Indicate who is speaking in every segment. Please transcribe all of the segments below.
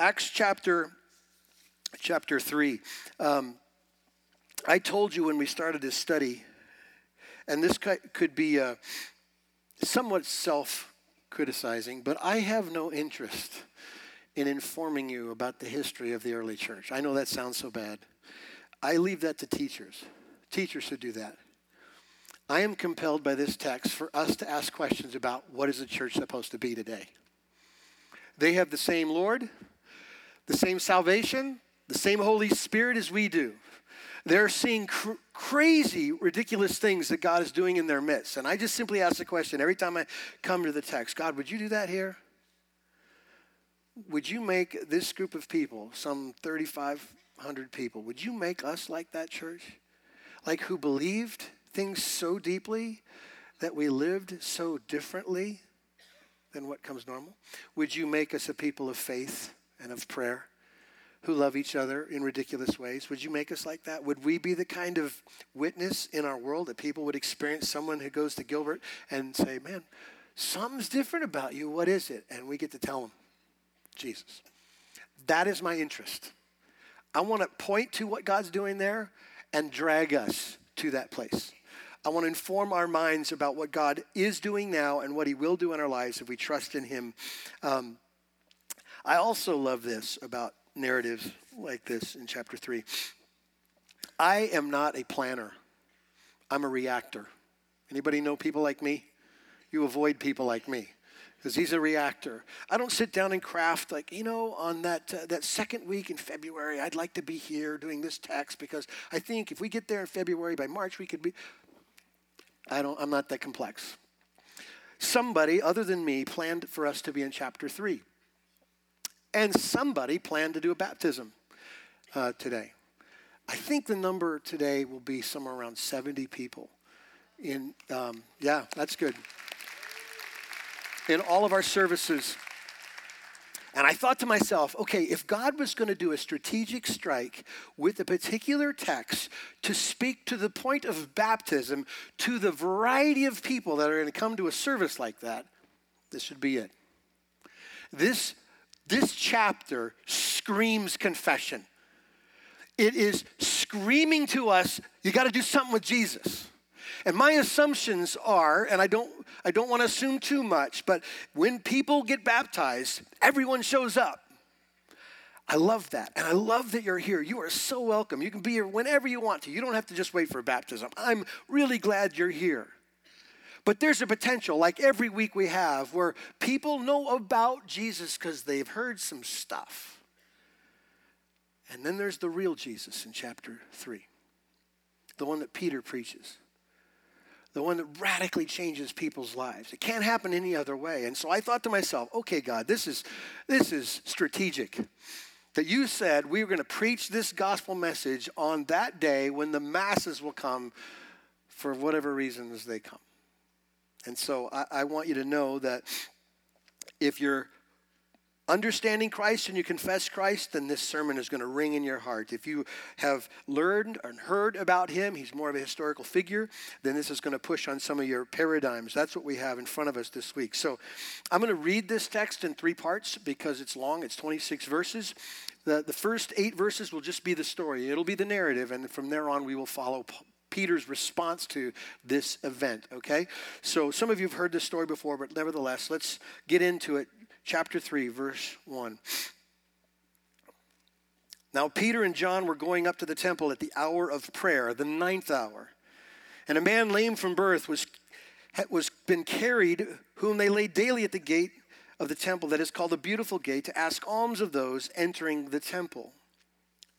Speaker 1: Acts chapter chapter three. Um, I told you when we started this study, and this could be uh, somewhat self-criticizing, but I have no interest in informing you about the history of the early church. I know that sounds so bad. I leave that to teachers. Teachers should do that. I am compelled by this text for us to ask questions about what is the church supposed to be today. They have the same Lord, the same salvation, the same Holy Spirit as we do. They're seeing cr- crazy, ridiculous things that God is doing in their midst. And I just simply ask the question every time I come to the text God, would you do that here? Would you make this group of people, some 3,500 people, would you make us like that church? Like who believed things so deeply that we lived so differently than what comes normal? Would you make us a people of faith and of prayer who love each other in ridiculous ways? Would you make us like that? Would we be the kind of witness in our world that people would experience someone who goes to Gilbert and say, man, something's different about you. What is it? And we get to tell them, Jesus. That is my interest. I want to point to what God's doing there and drag us to that place. I want to inform our minds about what God is doing now and what He will do in our lives if we trust in Him. Um, I also love this about narratives like this in chapter 3. I am not a planner. I'm a reactor. Anybody know people like me? You avoid people like me because he's a reactor. I don't sit down and craft like, you know, on that uh, that second week in February, I'd like to be here doing this text because I think if we get there in February by March we could be I don't I'm not that complex. Somebody other than me planned for us to be in chapter 3. And somebody planned to do a baptism uh, today. I think the number today will be somewhere around 70 people. In um, yeah, that's good. In all of our services. And I thought to myself, okay, if God was going to do a strategic strike with a particular text to speak to the point of baptism to the variety of people that are going to come to a service like that, this should be it. This this chapter screams confession. It is screaming to us, you got to do something with Jesus. And my assumptions are, and I don't I don't want to assume too much, but when people get baptized, everyone shows up. I love that. And I love that you're here. You are so welcome. You can be here whenever you want to. You don't have to just wait for baptism. I'm really glad you're here. But there's a potential, like every week we have, where people know about Jesus because they've heard some stuff. And then there's the real Jesus in chapter 3, the one that Peter preaches, the one that radically changes people's lives. It can't happen any other way. And so I thought to myself, okay, God, this is, this is strategic. That you said we were going to preach this gospel message on that day when the masses will come for whatever reasons they come. And so I, I want you to know that if you're understanding Christ and you confess Christ, then this sermon is going to ring in your heart. If you have learned and heard about him, he's more of a historical figure, then this is going to push on some of your paradigms. That's what we have in front of us this week. So I'm going to read this text in three parts because it's long, it's 26 verses. The, the first eight verses will just be the story, it'll be the narrative, and from there on, we will follow Peter's response to this event, okay? So some of you have heard this story before, but nevertheless, let's get into it. Chapter 3, verse 1. Now, Peter and John were going up to the temple at the hour of prayer, the ninth hour. And a man lame from birth was, was been carried, whom they laid daily at the gate of the temple that is called the Beautiful Gate, to ask alms of those entering the temple.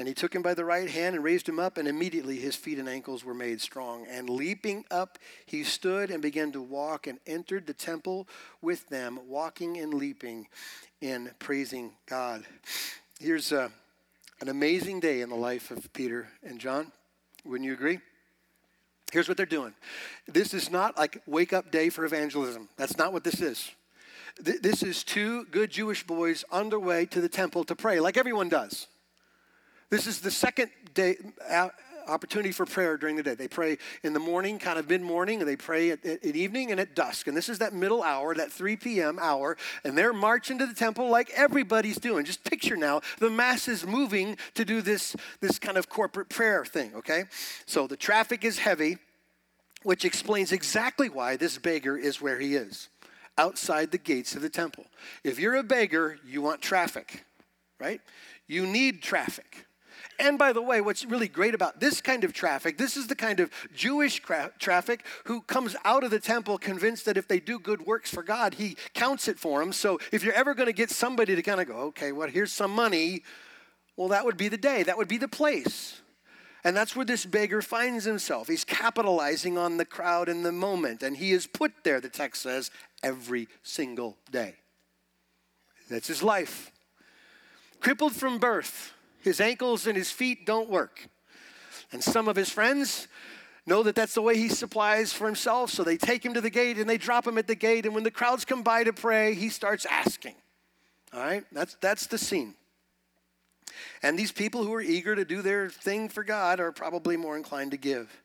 Speaker 1: And he took him by the right hand and raised him up, and immediately his feet and ankles were made strong. And leaping up, he stood and began to walk and entered the temple with them, walking and leaping and praising God. Here's a, uh, an amazing day in the life of Peter and John. Wouldn't you agree? Here's what they're doing. This is not like wake up day for evangelism. That's not what this is. This is two good Jewish boys on their way to the temple to pray, like everyone does. This is the second day uh, opportunity for prayer during the day. They pray in the morning, kind of mid morning, and they pray at, at, at, evening and at dusk. And this is that middle hour, that 3 p.m. hour, and they're marching to the temple like everybody's doing. Just picture now the masses moving to do this, this kind of corporate prayer thing, okay? So the traffic is heavy, which explains exactly why this beggar is where he is outside the gates of the temple. If you're a beggar, you want traffic, right? You need traffic. And by the way, what's really great about this kind of traffic, this is the kind of Jewish traffic who comes out of the temple convinced that if they do good works for God, He counts it for them. So if you're ever going to get somebody to kind of go, okay, well, here's some money, well, that would be the day, that would be the place. And that's where this beggar finds himself. He's capitalizing on the crowd in the moment, and he is put there, the text says, every single day. That's his life. Crippled from birth, his ankles and his feet don't work. And some of his friends know that that's the way he supplies for himself, so they take him to the gate and they drop him at the gate. And when the crowds come by to pray, he starts asking. All right? That's, that's the scene. And these people who are eager to do their thing for God are probably more inclined to give.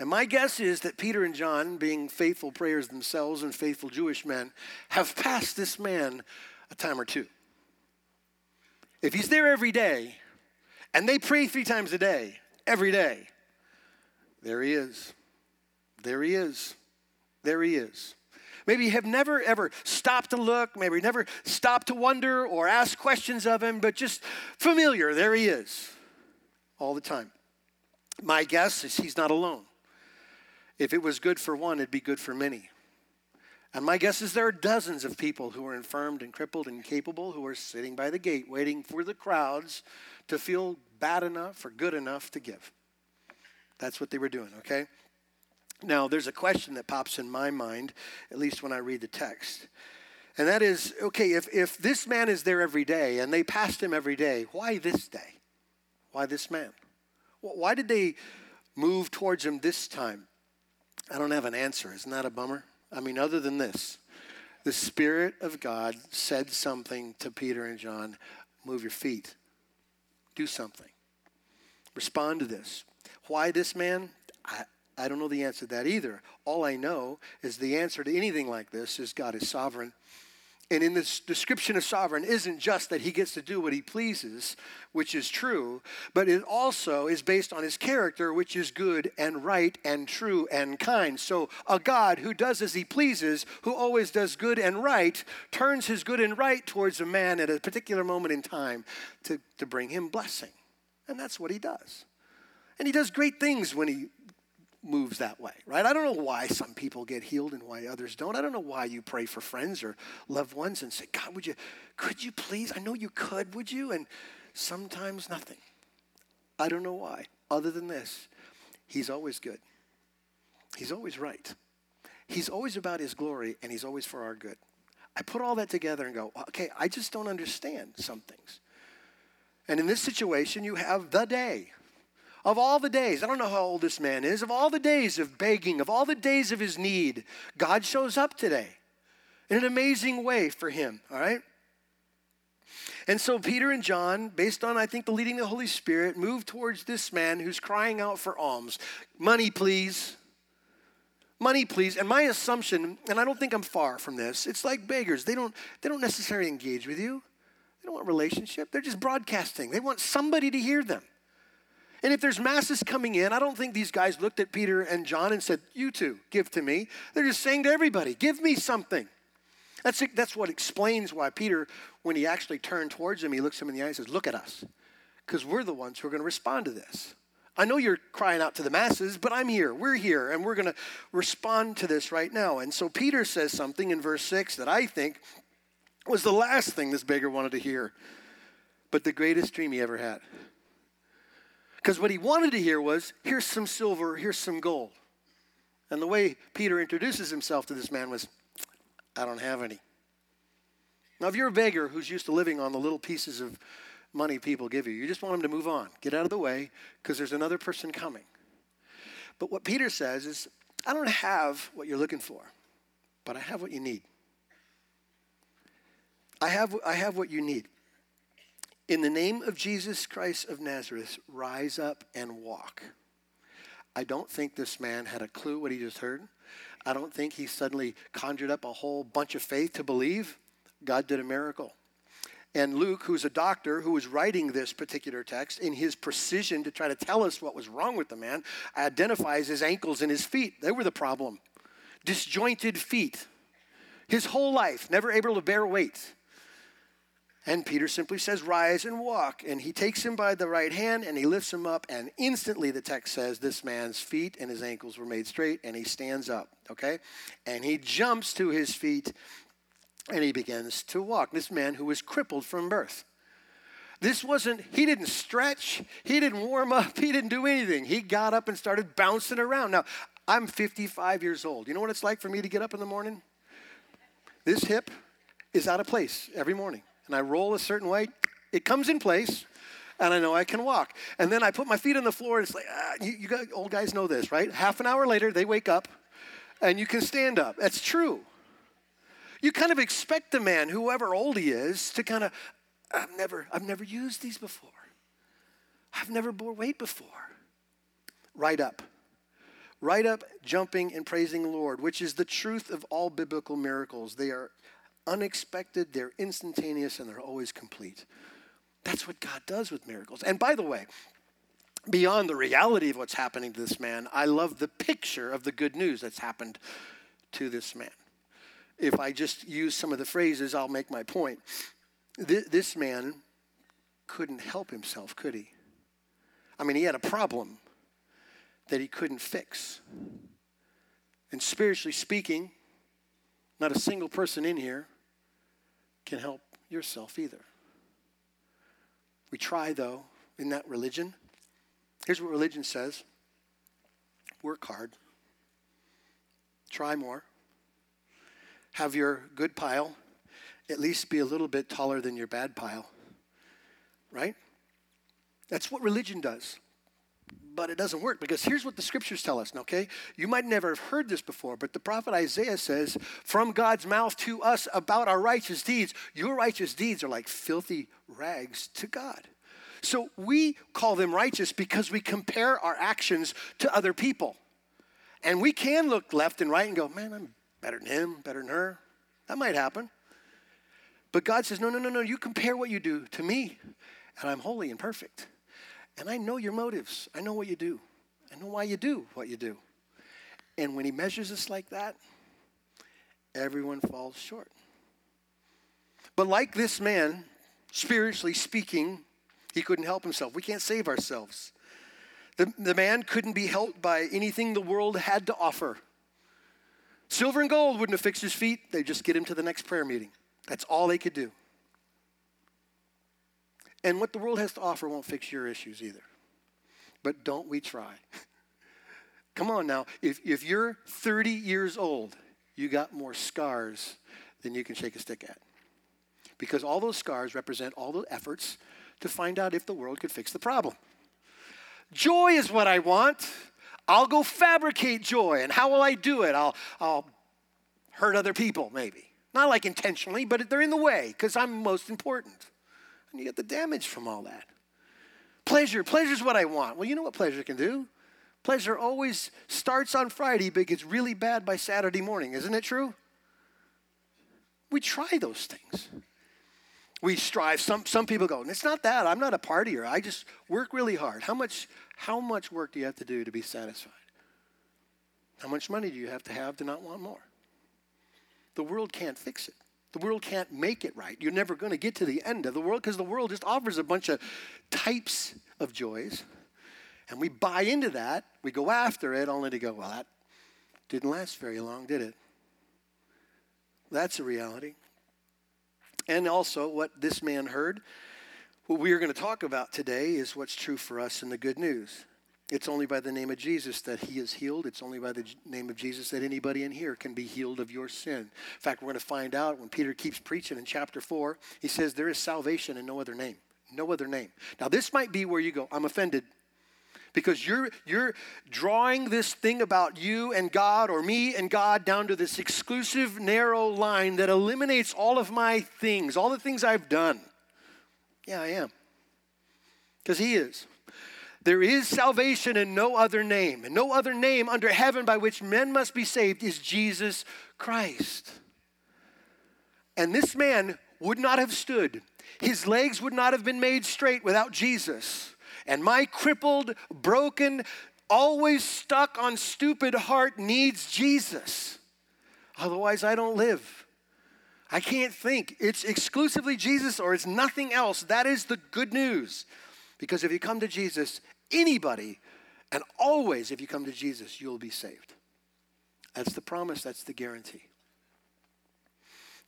Speaker 1: And my guess is that Peter and John, being faithful prayers themselves and faithful Jewish men, have passed this man a time or two. If he's there every day and they pray three times a day, every day, there he is. There he is. There he is. Maybe you have never ever stopped to look, maybe never stopped to wonder or ask questions of him, but just familiar. There he is all the time. My guess is he's not alone. If it was good for one, it'd be good for many. And my guess is there are dozens of people who are infirmed and crippled and capable who are sitting by the gate waiting for the crowds to feel bad enough or good enough to give. That's what they were doing, okay? Now, there's a question that pops in my mind, at least when I read the text. And that is okay, if, if this man is there every day and they passed him every day, why this day? Why this man? Why did they move towards him this time? I don't have an answer. Isn't that a bummer? I mean, other than this, the Spirit of God said something to Peter and John move your feet, do something, respond to this. Why this man? I, I don't know the answer to that either. All I know is the answer to anything like this is God is sovereign and in this description of sovereign isn't just that he gets to do what he pleases, which is true, but it also is based on his character, which is good and right and true and kind. So a God who does as he pleases, who always does good and right, turns his good and right towards a man at a particular moment in time to, to bring him blessing. And that's what he does. And he does great things when he moves that way, right? I don't know why some people get healed and why others don't. I don't know why you pray for friends or loved ones and say, God, would you, could you please? I know you could, would you? And sometimes nothing. I don't know why, other than this. He's always good, He's always right. He's always about His glory, and He's always for our good. I put all that together and go, okay, I just don't understand some things. And in this situation, you have the day of all the days, I don't know how old this man is, of all the days of begging, of all the days of his need, God shows up today in an amazing way for him, all right? And so Peter and John, based on, I think, the leading of the Holy Spirit, move towards this man who's crying out for alms. Money, please. Money, please. And my assumption, and I don't think I'm far from this, it's like beggars. They don't, they don't necessarily engage with you. They don't want relationship. They're just broadcasting. They want somebody to hear them. And if there's masses coming in, I don't think these guys looked at Peter and John and said, You two, give to me. They're just saying to everybody, Give me something. That's, that's what explains why Peter, when he actually turned towards him, he looks him in the eye and says, Look at us, because we're the ones who are going to respond to this. I know you're crying out to the masses, but I'm here. We're here, and we're going to respond to this right now. And so Peter says something in verse 6 that I think was the last thing this beggar wanted to hear, but the greatest dream he ever had. Because what he wanted to hear was, here's some silver, here's some gold. And the way Peter introduces himself to this man was, I don't have any. Now, if you're a beggar who's used to living on the little pieces of money people give you. You just want them to move on, get out of the way, because there's another person coming. But what Peter says is, I don't have what you're looking for, but I have what you need. I have, I have what you need. In the name of Jesus Christ of Nazareth, rise up and walk. I don't think this man had a clue what he just heard. I don't think he suddenly conjured up a whole bunch of faith to believe. God did a miracle. And Luke, who's a doctor who was writing this particular text, in his precision to try to tell us what was wrong with the man, identifies his ankles and his feet. They were the problem. Disjointed feet. His whole life, never able to bear weight. And Peter simply says, Rise and walk. And he takes him by the right hand and he lifts him up. And instantly, the text says, This man's feet and his ankles were made straight. And he stands up, okay? And he jumps to his feet and he begins to walk. This man who was crippled from birth. This wasn't, he didn't stretch, he didn't warm up, he didn't do anything. He got up and started bouncing around. Now, I'm 55 years old. You know what it's like for me to get up in the morning? This hip is out of place every morning and I roll a certain way, it comes in place, and I know I can walk. And then I put my feet on the floor, and it's like, ah, you, you got, old guys know this, right? Half an hour later, they wake up, and you can stand up. That's true. You kind of expect the man, whoever old he is, to kind of, I've never, I've never used these before. I've never bore weight before. Right up. Right up, jumping and praising the Lord, which is the truth of all biblical miracles. They are unexpected, they're instantaneous, and they're always complete. That's what God does with miracles. And by the way, beyond the reality of what's happening to this man, I love the picture of the good news that's happened to this man. If I just use some of the phrases, I'll make my point. This man couldn't help himself, could he? I mean, he had a problem that he couldn't fix. And spiritually speaking, not a single person in here can help yourself either. We try, though, in that religion. Here's what religion says work hard, try more, have your good pile at least be a little bit taller than your bad pile, right? That's what religion does but it doesn't work because here's what the scriptures tell us, okay? You might never have heard this before, but the prophet Isaiah says, from God's mouth to us about our righteous deeds, your righteous deeds are like filthy rags to God. So we call them righteous because we compare our actions to other people. And we can look left and right and go, man, I'm better than him, better than her. That might happen. But God says, no, no, no, no, you compare what you do to me, and I'm holy and perfect. And I know your motives. I know what you do. I know why you do what you do. And when he measures us like that, everyone falls short. But like this man, spiritually speaking, he couldn't help himself. We can't save ourselves. The, the man couldn't be helped by anything the world had to offer. Silver and gold wouldn't have fixed his feet. They'd just get him to the next prayer meeting. That's all they could do. And what the world has to offer won't fix your issues either. But don't we try? Come on now. If, if you're 30 years old, you got more scars than you can shake a stick at. Because all those scars represent all the efforts to find out if the world could fix the problem. Joy is what I want. I'll go fabricate joy. And how will I do it? I'll, I'll hurt other people, maybe. Not like intentionally, but they're in the way because I'm most important. And you get the damage from all that. Pleasure, pleasure is what I want. Well, you know what pleasure can do? Pleasure always starts on Friday, but gets really bad by Saturday morning. Isn't it true? We try those things. We strive. Some, some people go, and it's not that. I'm not a partier. I just work really hard. How much, how much work do you have to do to be satisfied? How much money do you have to have to not want more? The world can't fix it. The world can't make it right. You're never going to get to the end of the world because the world just offers a bunch of types of joys. And we buy into that. We go after it only to go, well, that didn't last very long, did it? That's a reality. And also, what this man heard, what we are going to talk about today is what's true for us in the good news. It's only by the name of Jesus that he is healed. It's only by the name of Jesus that anybody in here can be healed of your sin. In fact, we're going to find out when Peter keeps preaching in chapter 4, he says, There is salvation in no other name. No other name. Now, this might be where you go, I'm offended. Because you're, you're drawing this thing about you and God or me and God down to this exclusive, narrow line that eliminates all of my things, all the things I've done. Yeah, I am. Because He is. There is salvation in no other name, and no other name under heaven by which men must be saved is Jesus Christ. And this man would not have stood, his legs would not have been made straight without Jesus. And my crippled, broken, always stuck on stupid heart needs Jesus. Otherwise, I don't live. I can't think. It's exclusively Jesus or it's nothing else. That is the good news. Because if you come to Jesus, anybody, and always if you come to Jesus, you'll be saved. That's the promise, that's the guarantee.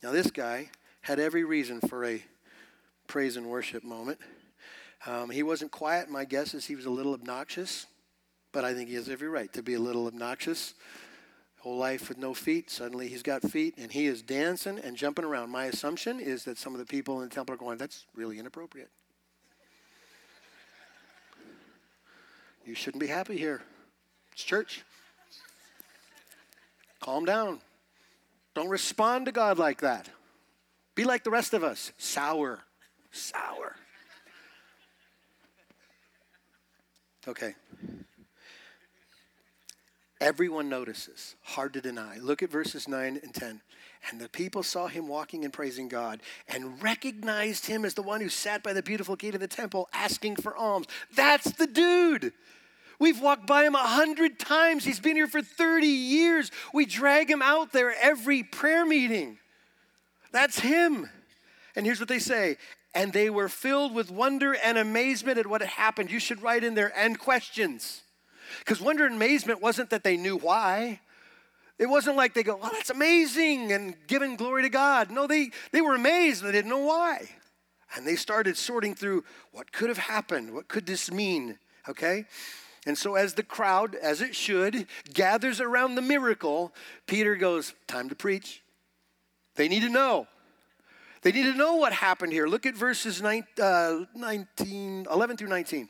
Speaker 1: Now, this guy had every reason for a praise and worship moment. Um, he wasn't quiet. My guess is he was a little obnoxious, but I think he has every right to be a little obnoxious. Whole life with no feet, suddenly he's got feet and he is dancing and jumping around. My assumption is that some of the people in the temple are going, That's really inappropriate. You shouldn't be happy here. It's church. Calm down. Don't respond to God like that. Be like the rest of us sour. Sour. Okay. Everyone notices. Hard to deny. Look at verses 9 and 10. And the people saw him walking and praising God and recognized him as the one who sat by the beautiful gate of the temple asking for alms. That's the dude. We've walked by him a hundred times. He's been here for 30 years. We drag him out there every prayer meeting. That's him. And here's what they say and they were filled with wonder and amazement at what had happened. You should write in there and questions. Because wonder and amazement wasn't that they knew why. It wasn't like they go, well, that's amazing and giving glory to God. No, they, they were amazed they didn't know why. And they started sorting through what could have happened? What could this mean? Okay? And so, as the crowd, as it should, gathers around the miracle, Peter goes, Time to preach. They need to know. They need to know what happened here. Look at verses 19, uh, 19 11 through 19.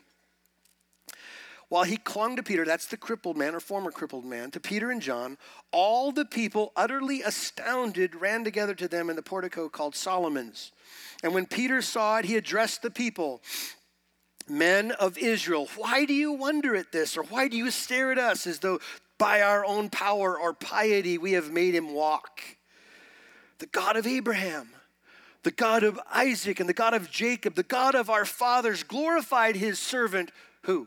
Speaker 1: While he clung to Peter, that's the crippled man or former crippled man, to Peter and John, all the people, utterly astounded, ran together to them in the portico called Solomon's. And when Peter saw it, he addressed the people Men of Israel, why do you wonder at this? Or why do you stare at us as though by our own power or piety we have made him walk? The God of Abraham the God of Isaac and the God of Jacob, the God of our fathers, glorified his servant, who?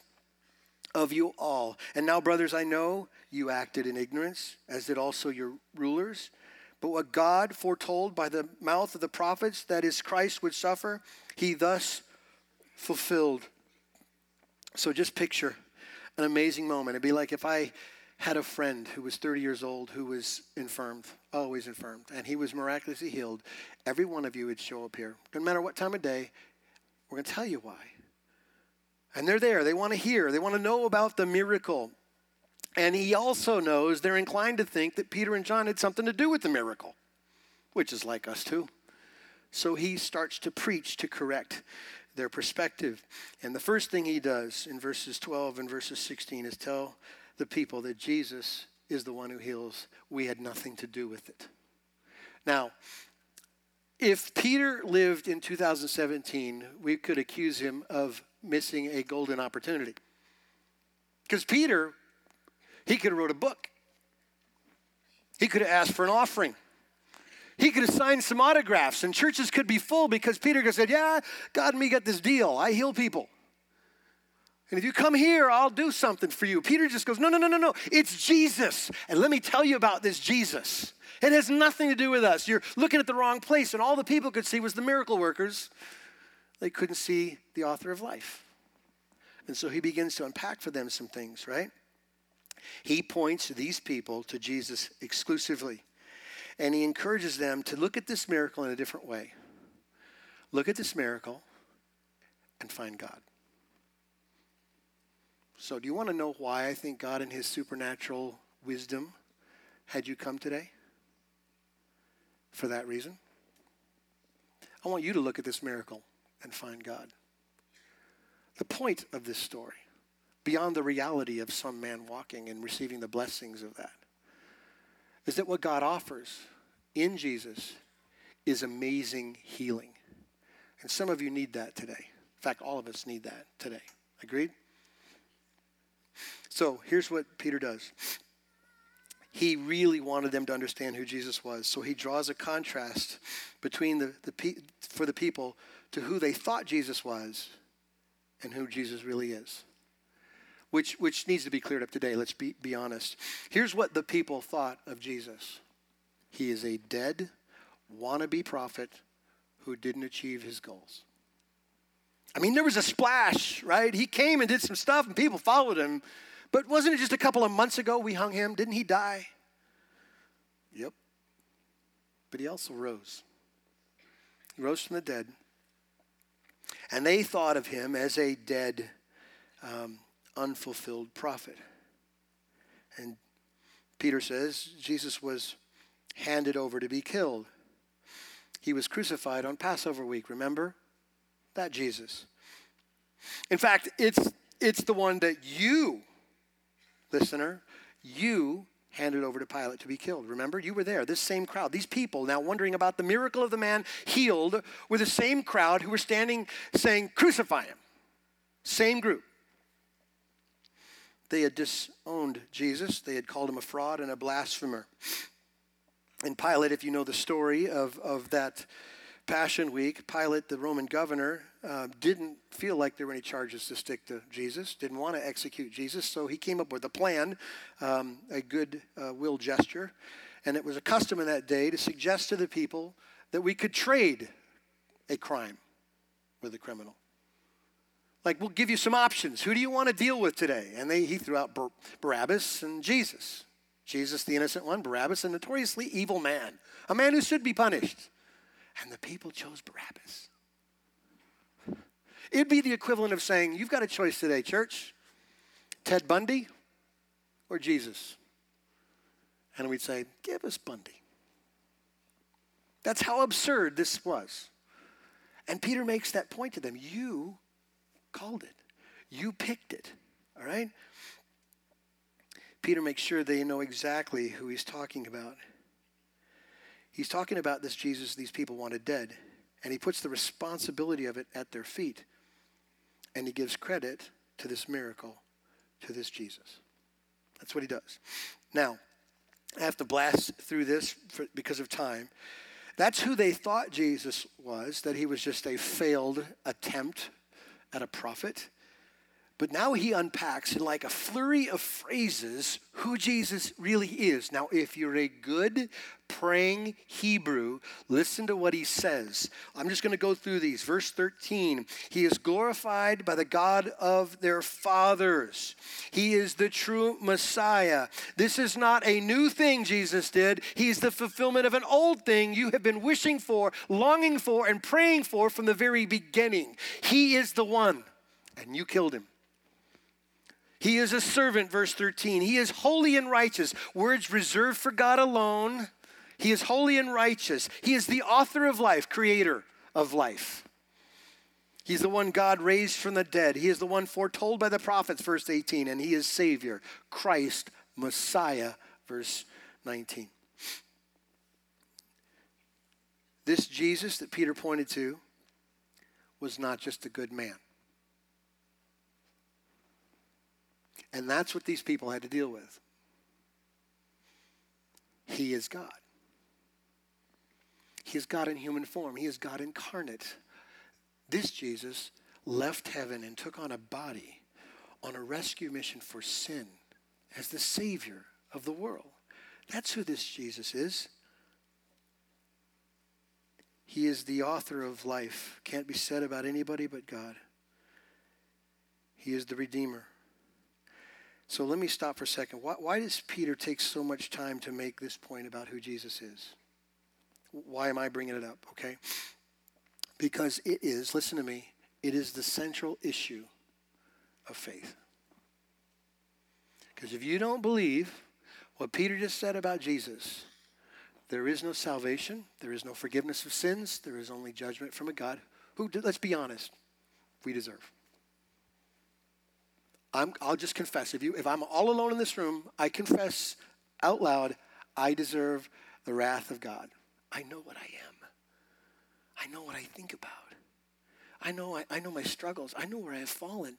Speaker 1: of you all. And now, brothers, I know you acted in ignorance, as did also your rulers. But what God foretold by the mouth of the prophets that his Christ would suffer, he thus fulfilled. So just picture an amazing moment. It'd be like if I had a friend who was 30 years old who was infirmed, always infirmed, and he was miraculously healed. Every one of you would show up here. No matter what time of day, we're going to tell you why. And they're there. They want to hear, they want to know about the miracle. And he also knows they're inclined to think that Peter and John had something to do with the miracle, which is like us too. So he starts to preach to correct their perspective. And the first thing he does in verses 12 and verses 16 is tell the people that Jesus is the one who heals. We had nothing to do with it. Now, if Peter lived in 2017, we could accuse him of missing a golden opportunity. Because Peter, he could have wrote a book. He could have asked for an offering. He could have signed some autographs, and churches could be full because Peter could have said, Yeah, God and me got this deal. I heal people. And if you come here, I'll do something for you. Peter just goes, No, no, no, no, no. It's Jesus. And let me tell you about this Jesus. It has nothing to do with us. You're looking at the wrong place. And all the people could see was the miracle workers. they couldn't see the author of life. And so he begins to unpack for them some things, right? He points these people to Jesus exclusively. And he encourages them to look at this miracle in a different way. Look at this miracle and find God. So, do you want to know why I think God, in his supernatural wisdom, had you come today? For that reason. I want you to look at this miracle and find God. The point of this story, beyond the reality of some man walking and receiving the blessings of that, is that what God offers in Jesus is amazing healing. And some of you need that today. In fact, all of us need that today. Agreed? So here's what Peter does. He really wanted them to understand who Jesus was. So he draws a contrast between the, the for the people to who they thought Jesus was and who Jesus really is. Which, which needs to be cleared up today. Let's be, be honest. Here's what the people thought of Jesus He is a dead, wannabe prophet who didn't achieve his goals. I mean, there was a splash, right? He came and did some stuff, and people followed him. But wasn't it just a couple of months ago we hung him? Didn't he die? Yep. But he also rose. He rose from the dead. And they thought of him as a dead, um, unfulfilled prophet. And Peter says Jesus was handed over to be killed. He was crucified on Passover week, remember? That Jesus. In fact, it's, it's the one that you, listener, you handed over to Pilate to be killed. Remember? You were there. This same crowd, these people now wondering about the miracle of the man healed, were the same crowd who were standing saying, Crucify him. Same group. They had disowned Jesus, they had called him a fraud and a blasphemer. And Pilate, if you know the story of, of that Passion Week, Pilate, the Roman governor, uh, didn't feel like there were any charges to stick to Jesus, didn't want to execute Jesus, so he came up with a plan, um, a good uh, will gesture. And it was a custom in that day to suggest to the people that we could trade a crime with a criminal. Like, we'll give you some options. Who do you want to deal with today? And they, he threw out Bar- Barabbas and Jesus. Jesus, the innocent one, Barabbas, a notoriously evil man, a man who should be punished. And the people chose Barabbas. It'd be the equivalent of saying, You've got a choice today, church Ted Bundy or Jesus? And we'd say, Give us Bundy. That's how absurd this was. And Peter makes that point to them. You called it, you picked it, all right? Peter makes sure they know exactly who he's talking about. He's talking about this Jesus these people wanted dead, and he puts the responsibility of it at their feet. And he gives credit to this miracle, to this Jesus. That's what he does. Now, I have to blast through this for, because of time. That's who they thought Jesus was, that he was just a failed attempt at a prophet. But now he unpacks in like a flurry of phrases who Jesus really is. Now, if you're a good praying Hebrew, listen to what he says. I'm just going to go through these. Verse 13 He is glorified by the God of their fathers. He is the true Messiah. This is not a new thing Jesus did, He's the fulfillment of an old thing you have been wishing for, longing for, and praying for from the very beginning. He is the one, and you killed him. He is a servant, verse 13. He is holy and righteous. Words reserved for God alone. He is holy and righteous. He is the author of life, creator of life. He's the one God raised from the dead. He is the one foretold by the prophets, verse 18, and he is Savior, Christ, Messiah, verse 19. This Jesus that Peter pointed to was not just a good man. And that's what these people had to deal with. He is God. He is God in human form. He is God incarnate. This Jesus left heaven and took on a body on a rescue mission for sin as the Savior of the world. That's who this Jesus is. He is the author of life. Can't be said about anybody but God. He is the Redeemer. So let me stop for a second. Why, why, does Peter take so much time to make this point about who Jesus is? Why am I bringing it up? Okay. Because it is, listen to me, it is the central issue of faith. Because if you don't believe what Peter just said about Jesus, there is no salvation, there is no forgiveness of sins, there is only judgment from a God who, let's be honest, we deserve. I will just confess. If, you, if I'm all alone in this room, I confess out loud, I deserve the wrath of God. I know what I am. I know what I think about. I know, I, I know my struggles. I know where I have fallen.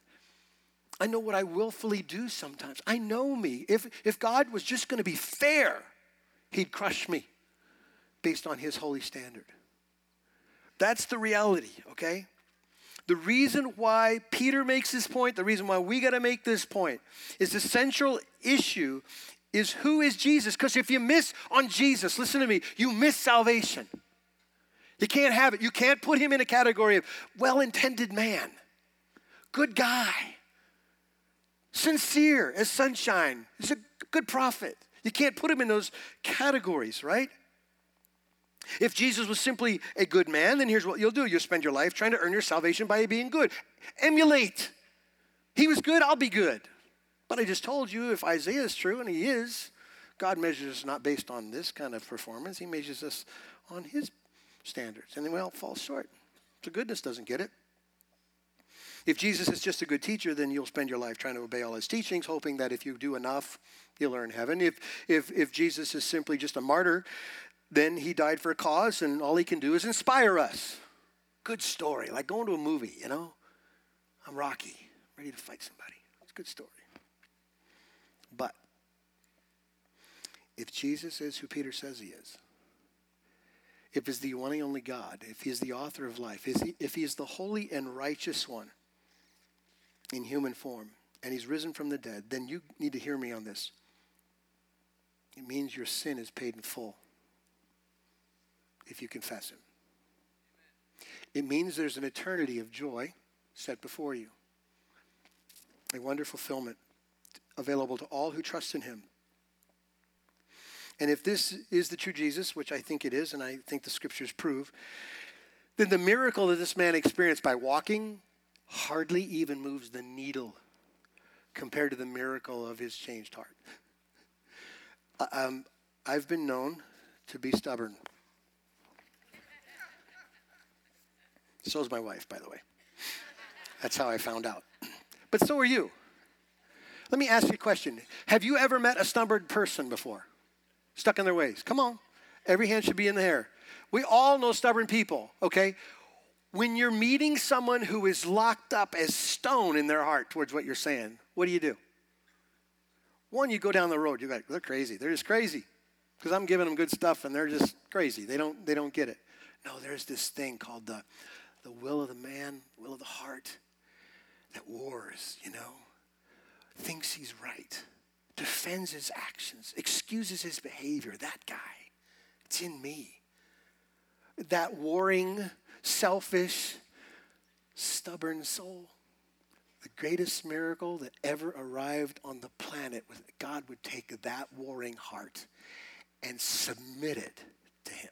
Speaker 1: I know what I willfully do sometimes. I know me. If, if God was just going to be fair, He'd crush me based on his holy standard. That's the reality, okay? The reason why Peter makes this point, the reason why we got to make this point, is the central issue is who is Jesus? Because if you miss on Jesus, listen to me, you miss salvation. You can't have it. You can't put him in a category of well intended man, good guy, sincere as sunshine, he's a good prophet. You can't put him in those categories, right? If Jesus was simply a good man, then here's what you'll do you'll spend your life trying to earn your salvation by being good. Emulate. He was good, I'll be good. But I just told you if Isaiah is true, and he is, God measures us not based on this kind of performance, He measures us on His standards. And then we all fall short. So goodness doesn't get it. If Jesus is just a good teacher, then you'll spend your life trying to obey all his teachings, hoping that if you do enough, you'll earn heaven. If, if, if Jesus is simply just a martyr, then he died for a cause, and all he can do is inspire us. Good story, like going to a movie, you know? I'm Rocky, ready to fight somebody. It's a good story. But if Jesus is who Peter says he is, if he's the one and only God, if he's the author of life, if he is the holy and righteous one in human form, and he's risen from the dead, then you need to hear me on this. It means your sin is paid in full if you confess Him. It means there's an eternity of joy set before you, a wonderful fulfillment available to all who trust in Him. And if this is the true Jesus, which I think it is, and I think the scriptures prove, then the miracle that this man experienced by walking hardly even moves the needle compared to the miracle of his changed heart. Um, I've been known to be stubborn. So is my wife, by the way. That's how I found out. But so are you. Let me ask you a question. Have you ever met a stubborn person before? Stuck in their ways? Come on. Every hand should be in the air. We all know stubborn people, okay? When you're meeting someone who is locked up as stone in their heart towards what you're saying, what do you do? One, you go down the road, you're like, they're crazy. They're just crazy. Because I'm giving them good stuff and they're just crazy. They don't, they don't get it. No, there's this thing called the the will of the man, will of the heart that wars, you know, thinks he's right, defends his actions, excuses his behavior. That guy, it's in me. That warring, selfish, stubborn soul. The greatest miracle that ever arrived on the planet was that God would take that warring heart and submit it to him.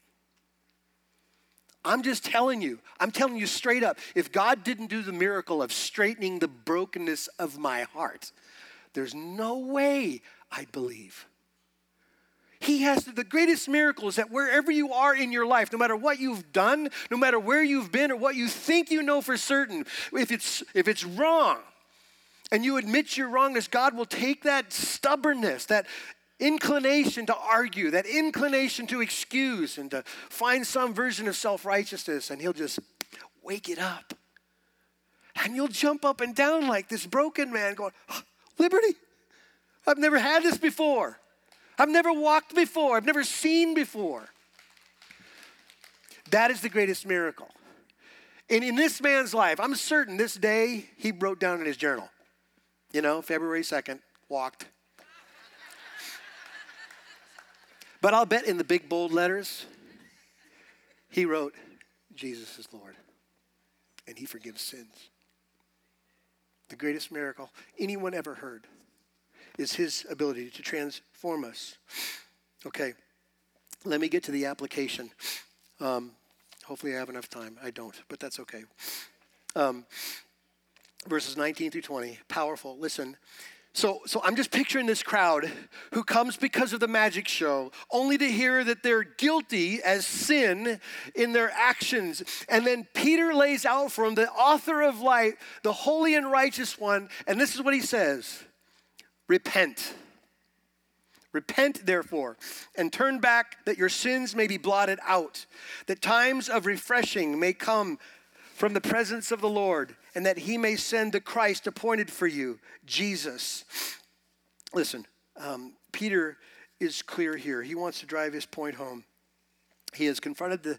Speaker 1: I'm just telling you, I'm telling you straight up, if God didn't do the miracle of straightening the brokenness of my heart, there's no way I'd believe. He has the greatest miracle is that wherever you are in your life, no matter what you've done, no matter where you've been or what you think you know for certain, if it's if it's wrong, and you admit your wrongness, God will take that stubbornness, that inclination to argue, that inclination to excuse and to find some version of self righteousness, and He'll just wake it up. And you'll jump up and down like this broken man going, oh, Liberty, I've never had this before. I've never walked before. I've never seen before. That is the greatest miracle. And in this man's life, I'm certain this day he wrote down in his journal, you know, February 2nd, walked but I'll bet in the big bold letters, he wrote, Jesus is Lord and he forgives sins. The greatest miracle anyone ever heard is his ability to transform us. Okay, let me get to the application. Um, hopefully, I have enough time. I don't, but that's okay. Um, verses 19 through 20, powerful. Listen, so, so I'm just picturing this crowd who comes because of the magic show, only to hear that they're guilty as sin in their actions. And then Peter lays out for them, the author of light, the holy and righteous one, and this is what he says Repent. Repent, therefore, and turn back that your sins may be blotted out, that times of refreshing may come from the presence of the Lord and that he may send the Christ appointed for you, Jesus. Listen, um, Peter is clear here. He wants to drive his point home. He has confronted the,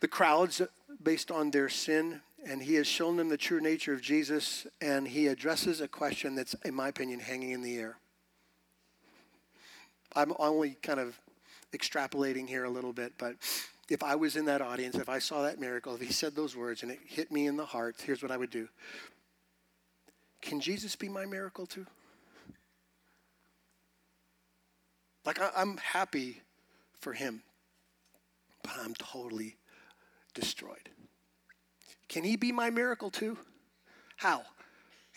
Speaker 1: the crowds based on their sin, and he has shown them the true nature of Jesus, and he addresses a question that's, in my opinion, hanging in the air. I'm only kind of extrapolating here a little bit, but if I was in that audience, if I saw that miracle, if he said those words and it hit me in the heart, here's what I would do. Can Jesus be my miracle too? Like, I, am happy for him, but I'm totally destroyed. Can he be my miracle too? How?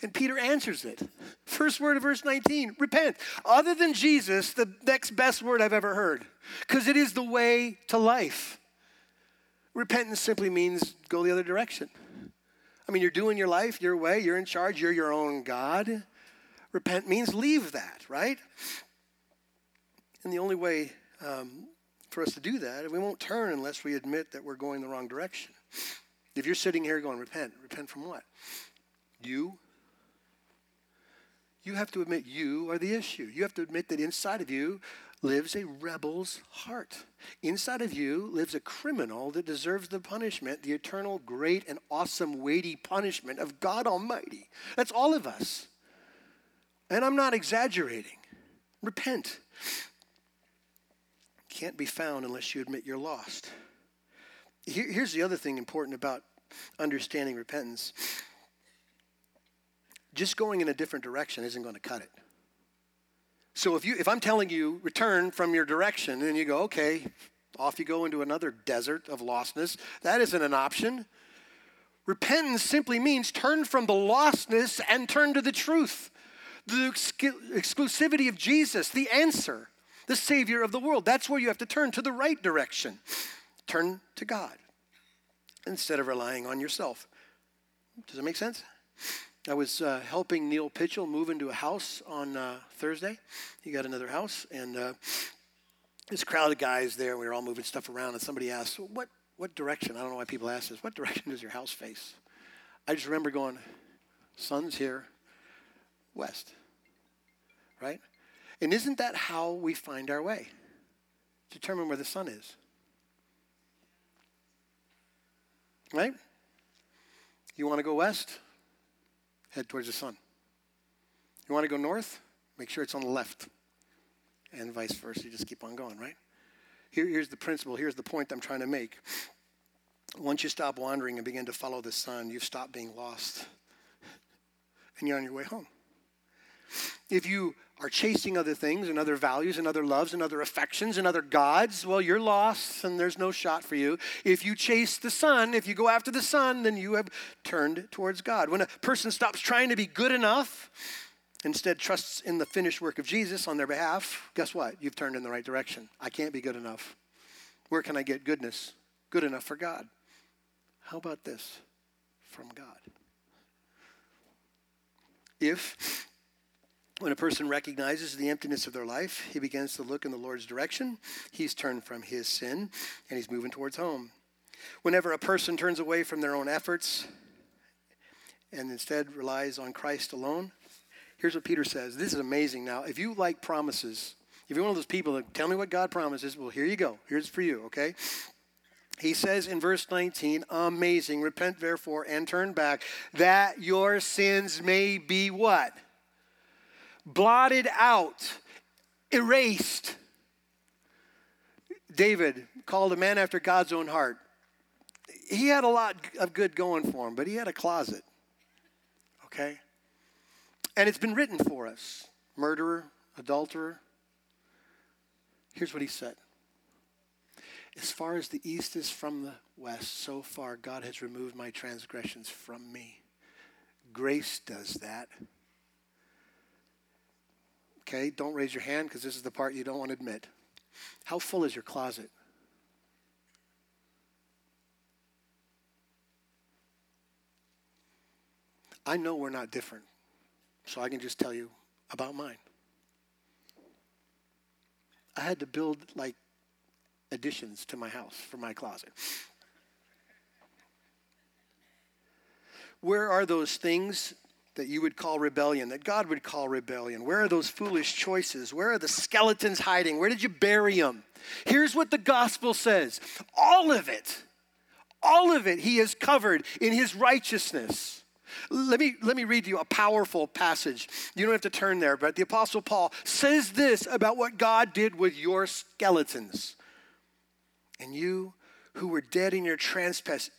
Speaker 1: And Peter answers it. First word of verse 19 repent. Other than Jesus, the next best word I've ever heard, because it is the way to life. Repentance simply means go the other direction. I mean, you're doing your life your way, you're in charge, you're your own God. Repent means leave that, right? And the only way um, for us to do that, we won't turn unless we admit that we're going the wrong direction. If you're sitting here going, repent, repent from what? You. You have to admit you are the issue. You have to admit that inside of you lives a rebel's heart. Inside of you lives a criminal that deserves the punishment, the eternal, great, and awesome, weighty punishment of God Almighty. That's all of us. And I'm not exaggerating. Repent. Can't be found unless you admit you're lost. Here, here's the other thing important about understanding repentance just going in a different direction isn't going to cut it. So if you if I'm telling you return from your direction and you go, okay, off you go into another desert of lostness, that isn't an option. Repentance simply means turn from the lostness and turn to the truth. The ex- exclusivity of Jesus, the answer, the Savior of the world. That's where you have to turn to the right direction. Turn to God instead of relying on yourself. Does that make sense? I was uh, helping Neil Pitchell move into a house on uh, Thursday. He got another house, and uh, this crowd of guys there. We were all moving stuff around, and somebody asked, "What what direction?" I don't know why people ask this. What direction does your house face? I just remember going, "Sun's here, west." Right? And isn't that how we find our way? Determine where the sun is. Right? You want to go west? Head towards the sun. You want to go north? Make sure it's on the left. And vice versa. You just keep on going, right? Here, here's the principle. Here's the point I'm trying to make. Once you stop wandering and begin to follow the sun, you've stopped being lost. And you're on your way home. If you are chasing other things and other values and other loves and other affections and other gods, well, you're lost and there's no shot for you. If you chase the sun, if you go after the sun, then you have turned towards God. When a person stops trying to be good enough, instead trusts in the finished work of Jesus on their behalf, guess what? You've turned in the right direction. I can't be good enough. Where can I get goodness? Good enough for God. How about this? From God. If when a person recognizes the emptiness of their life, he begins to look in the Lord's direction. He's turned from his sin and he's moving towards home. Whenever a person turns away from their own efforts and instead relies on Christ alone, here's what Peter says. This is amazing now. If you like promises, if you're one of those people that tell me what God promises, well, here you go. Here's for you, okay? He says in verse 19, amazing. Repent therefore and turn back that your sins may be what? Blotted out, erased. David, called a man after God's own heart, he had a lot of good going for him, but he had a closet. Okay? And it's been written for us murderer, adulterer. Here's what he said As far as the east is from the west, so far God has removed my transgressions from me. Grace does that. Okay, don't raise your hand because this is the part you don't want to admit. How full is your closet? I know we're not different, so I can just tell you about mine. I had to build like additions to my house for my closet. Where are those things that you would call rebellion, that God would call rebellion? Where are those foolish choices? Where are the skeletons hiding? Where did you bury them? Here's what the gospel says all of it, all of it, He has covered in His righteousness. Let me, let me read you a powerful passage. You don't have to turn there, but the Apostle Paul says this about what God did with your skeletons. And you who were dead in your,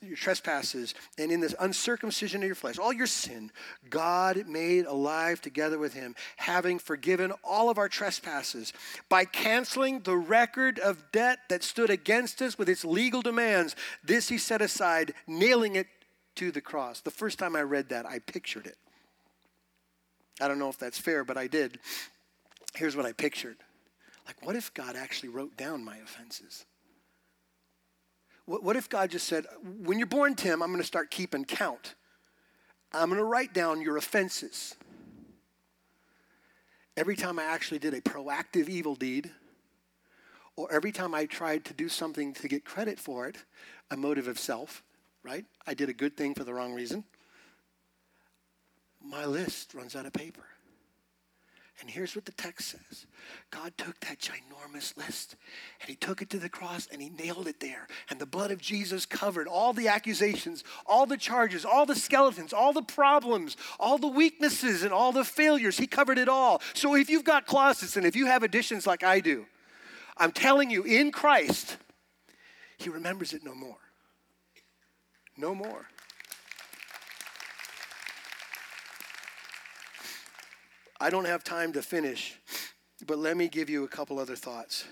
Speaker 1: your trespasses and in this uncircumcision of your flesh, all your sin, God made alive together with him, having forgiven all of our trespasses by canceling the record of debt that stood against us with its legal demands. This he set aside, nailing it to the cross. The first time I read that, I pictured it. I don't know if that's fair, but I did. Here's what I pictured. Like, what if God actually wrote down my offenses? What, what if God just said, when you're born, Tim, I'm going to start keeping count. I'm going to write down your offenses. Every time I actually did a proactive evil deed, or every time I tried to do something to get credit for it, a motive of self, right? I did a good thing for the wrong reason. My list runs out of paper. And here's what the text says God took that ginormous list and he took it to the cross and he nailed it there. And the blood of Jesus covered all the accusations, all the charges, all the skeletons, all the problems, all the weaknesses, and all the failures. He covered it all. So if you've got closets and if you have additions like I do, I'm telling you, in Christ, he remembers it no more. No more. I don't have time to finish, but let me give you a couple other thoughts.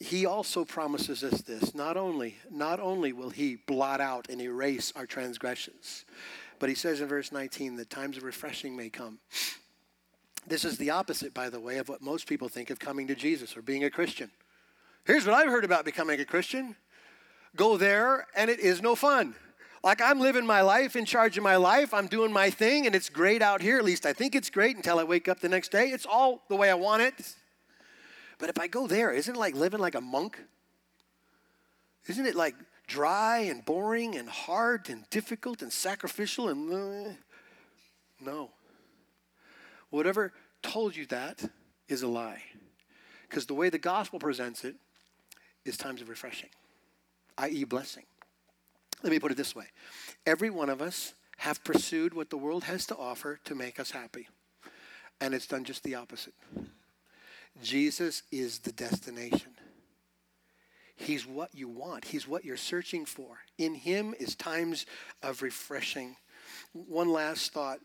Speaker 1: He also promises us this. Not only, not only will he blot out and erase our transgressions, but he says in verse 19 that times of refreshing may come. This is the opposite, by the way, of what most people think of coming to Jesus or being a Christian. Here's what I've heard about becoming a Christian go there and it is no fun. Like I'm living my life, in charge of my life, I'm doing my thing, and it's great out here. At least I think it's great until I wake up the next day. It's all the way I want it. But if I go there, isn't it like living like a monk? Isn't it like dry and boring and hard and difficult and sacrificial and uh, no. Whatever told you that is a lie. Because the way the gospel presents it is times of refreshing i.e., blessing. Let me put it this way every one of us have pursued what the world has to offer to make us happy, and it's done just the opposite. Jesus is the destination. He's what you want. He's what you're searching for. In Him is times of refreshing. One last thought.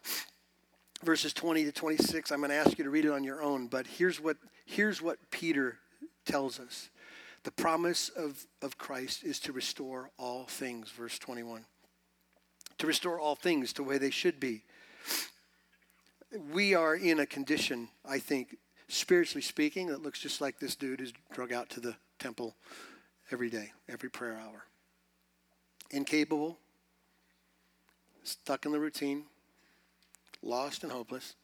Speaker 1: Verses 20 to 26, I'm going to ask you to read it on your own, but here's what, here's what Peter tells us. The promise of, of Christ is to restore all things, verse 21. To restore all things to where they should be. We are in a condition, I think, spiritually speaking, that looks just like this dude who's drug out to the temple every day, every prayer hour. Incapable, stuck in the routine, lost and hopeless.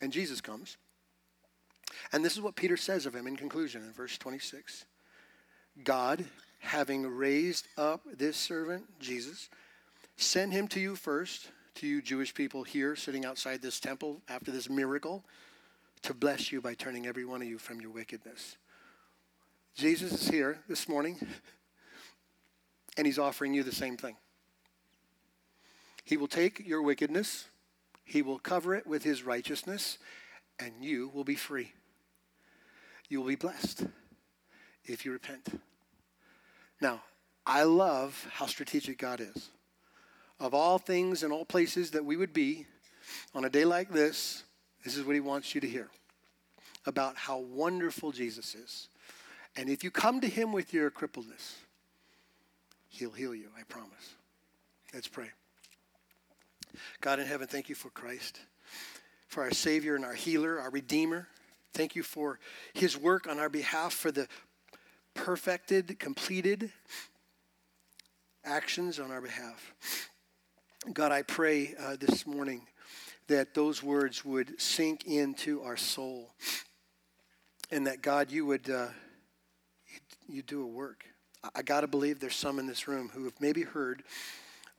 Speaker 1: And Jesus comes. And this is what Peter says of him in conclusion in verse 26. God, having raised up this servant, Jesus, sent him to you first, to you Jewish people here sitting outside this temple after this miracle, to bless you by turning every one of you from your wickedness. Jesus is here this morning, and he's offering you the same thing. He will take your wickedness, he will cover it with his righteousness, and you will be free. You will be blessed if you repent. Now, I love how strategic God is. Of all things and all places that we would be on a day like this, this is what he wants you to hear about how wonderful Jesus is. And if you come to him with your crippledness, he'll heal you, I promise. Let's pray. God in heaven, thank you for Christ, for our Savior and our healer, our Redeemer. Thank you for his work on our behalf, for the perfected, completed actions on our behalf. God, I pray uh, this morning that those words would sink into our soul and that, God, you would uh, you, do a work. I, I got to believe there's some in this room who have maybe heard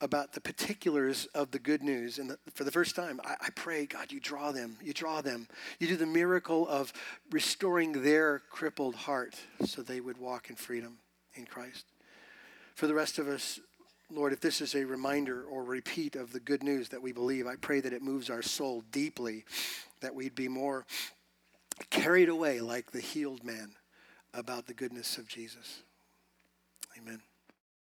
Speaker 1: about the particulars of the good news. And the, for the first time, I, I, pray, God, you draw them. You draw them. You do the miracle of restoring their crippled heart so they would walk in freedom in Christ. For the rest of us, Lord, if this is a reminder or repeat of the good news that we believe, I pray that it moves our soul deeply, that we'd be more carried away like the healed man about the goodness of Jesus.